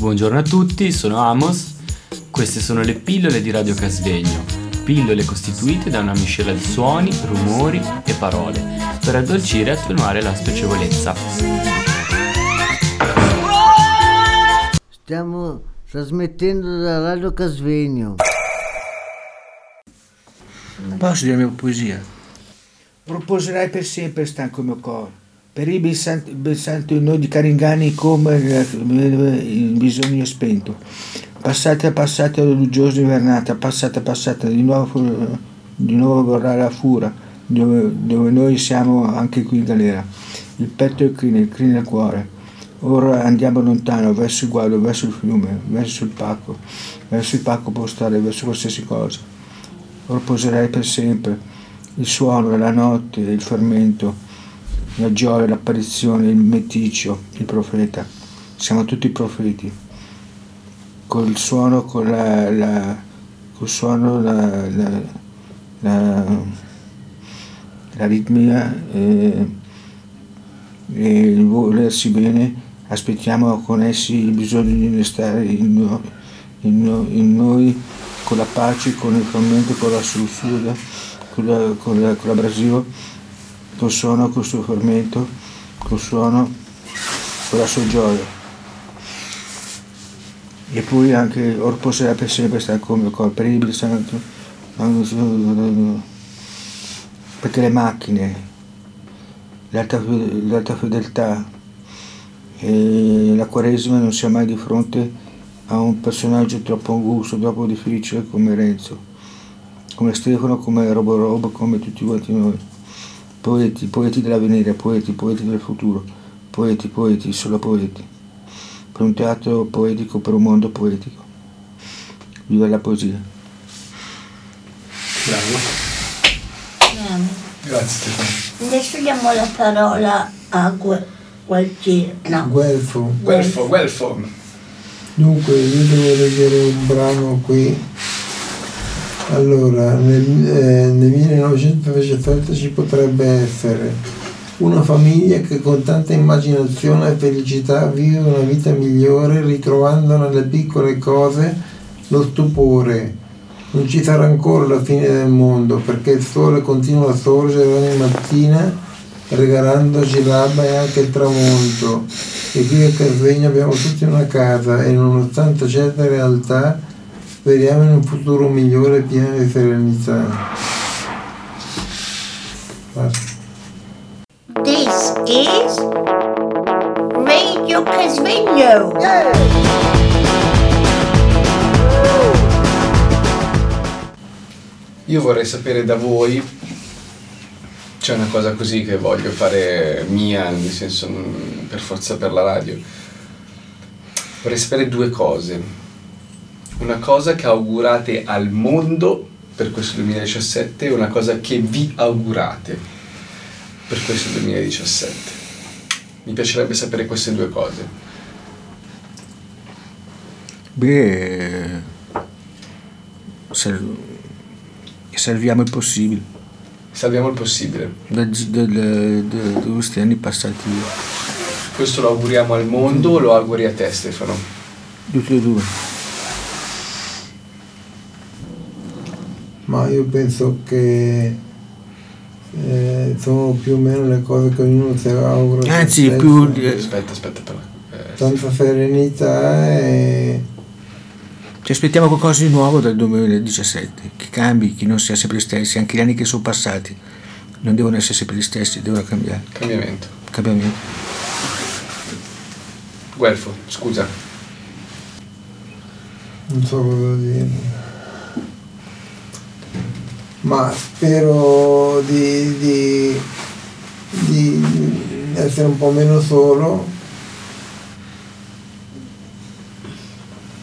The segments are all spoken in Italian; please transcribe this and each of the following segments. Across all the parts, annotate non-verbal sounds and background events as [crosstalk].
Buongiorno a tutti, sono Amos. Queste sono le pillole di Radio Casvegno. Pillole costituite da una miscela di suoni, rumori e parole per addolcire e attenuare la spiacevolezza. Stiamo trasmettendo da Radio Casvegno. Posso dire la mia poesia? Proposerai per sempre stanco il mio cuore. Per i ben santo, ben santo in noi di Caringani come il bisogno spento. Passate, passate, odiosa invernata, passata, passata, di nuovo, di nuovo vorrà la fura, dove, dove noi siamo anche qui in galera. Il petto è il crine, il crine il cuore. Ora andiamo lontano, verso il guado, verso il fiume, verso il pacco, verso il pacco postale, verso qualsiasi cosa. Ora poserai per sempre il suono, la notte, il fermento, la gioia, l'apparizione, il meticcio, il profeta. Siamo tutti profeti. Col suono, con la, la col suono, la, la, la, la ritmia e, e il volersi bene, aspettiamo con essi il bisogno di innestare in noi, in noi, in noi con la pace, con il frammento, con la sussurra, con, la, con, la, col suono, col suo fermento, col suono, con la sua gioia. E poi anche or poserà per sempre stare come peribile santo, perché le macchine, l'alta, l'alta fedeltà la quaresima non sia mai di fronte a un personaggio troppo angusto, troppo difficile come Renzo, come Stefano, come Robo Robo, come tutti quanti noi poeti, poeti dell'avvenire, poeti, poeti del futuro, poeti, poeti, solo poeti, per un teatro poetico, per un mondo poetico. Viva la poesia. Bravo. Grazie Stefano. Adesso diamo la parola a Gu- Gualtiero. No. Guelfo. Guelfo, Guelfo. Dunque, io devo leggere un brano qui. Allora, nel, eh, nel 1917 ci potrebbe essere una famiglia che con tanta immaginazione e felicità vive una vita migliore ritrovando nelle piccole cose lo stupore. Non ci sarà ancora la fine del mondo perché il sole continua a sorgere ogni mattina regalandoci l'alba e anche il tramonto. E qui a Casvegno abbiamo tutti una casa e nonostante certe realtà speriamo in un futuro migliore e pieno di serenità. Basta. This is Radio Casvegno. Io vorrei sapere da voi, c'è una cosa così che voglio fare mia, nel senso per forza per la radio. Vorrei sapere due cose. Una cosa che augurate al mondo per questo 2017 e una cosa che vi augurate per questo 2017. Mi piacerebbe sapere queste due cose. Beh, sal- salviamo il possibile Salviamo il possibile. da, da, da- questi anni passati Questo lo auguriamo al mondo o lo auguri a te Stefano? tutti e due. Ma io penso che eh, sono più o meno le cose che ognuno si augura. Anzi, stesso. più di- Aspetta, aspetta però. Eh, Tanta serenità e Ci aspettiamo qualcosa di nuovo dal 2017, che cambi, che non sia sempre gli stessi, anche gli anni che sono passati non devono essere sempre gli stessi, devono cambiare. cambiamento. Cambiamento. Guelfo, scusa. non so cosa dire. Ma spero di, di- di essere un po' meno solo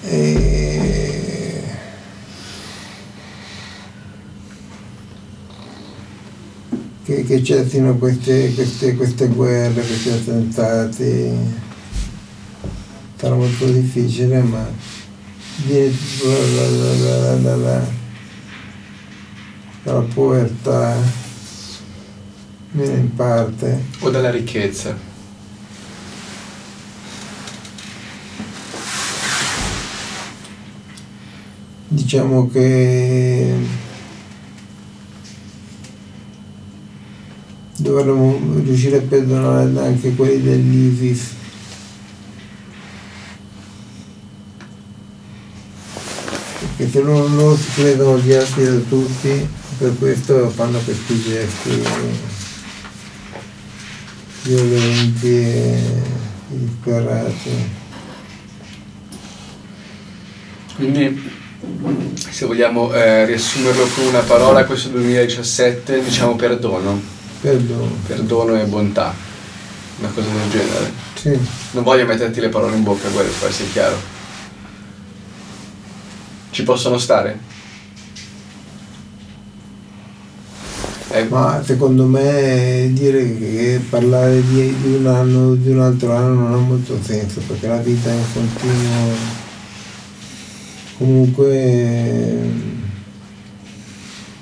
e che, che cessino queste, queste, queste guerre, questi attentati. Sarà molto difficile, ma viene tutto dalla, dalla, dalla, dalla povertà, almeno in parte. O dalla ricchezza. Diciamo che dovremmo riuscire a perdonare anche quelli dell'ISIS Perché se loro, loro si credono odiati da tutti, per questo fanno questi gesti violenti e disperati. Quindi, se vogliamo eh, riassumerlo con una parola, questo 2017, diciamo perdono. Perdono. Perdono e bontà. Una cosa del genere. Sì. Non voglio metterti le parole in bocca, guarda, per essere chiaro. Ci possono stare? Eh, Ma secondo me dire che parlare di, di un anno o di un altro anno non ha molto senso perché la vita è in continuo. Comunque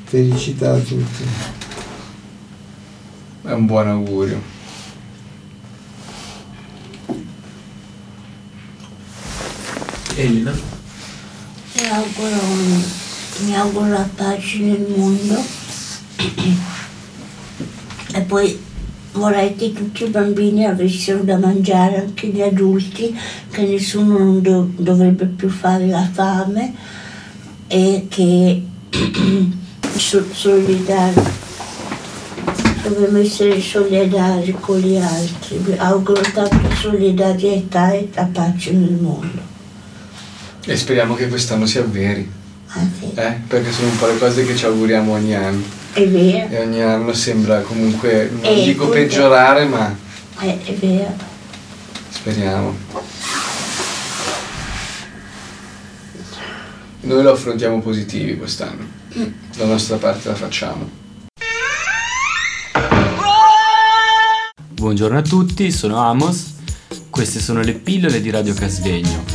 felicità a tutti. è un buon augurio. Elena? Auguro, mi auguro la pace nel mondo e poi vorrei che tutti i bambini avessero da mangiare, anche gli adulti, che nessuno non do- dovrebbe più fare la fame e che [clears throat] so- solidari. Dobbiamo essere solidari con gli altri. Auguro tanta solidarietà e la pace nel mondo. E speriamo che quest'anno si avveri, Anzi, eh? Perché sono un po' le cose che ci auguriamo ogni anno. è vero. E ogni anno sembra comunque, non Eh, dico poi- peggiorare, ma Eh, è vero. speriamo. Noi lo affrontiamo positivi quest'anno. La nostra parte la facciamo. Buongiorno a tutti, sono Amos. Queste sono le pillole di Radio Casvegno.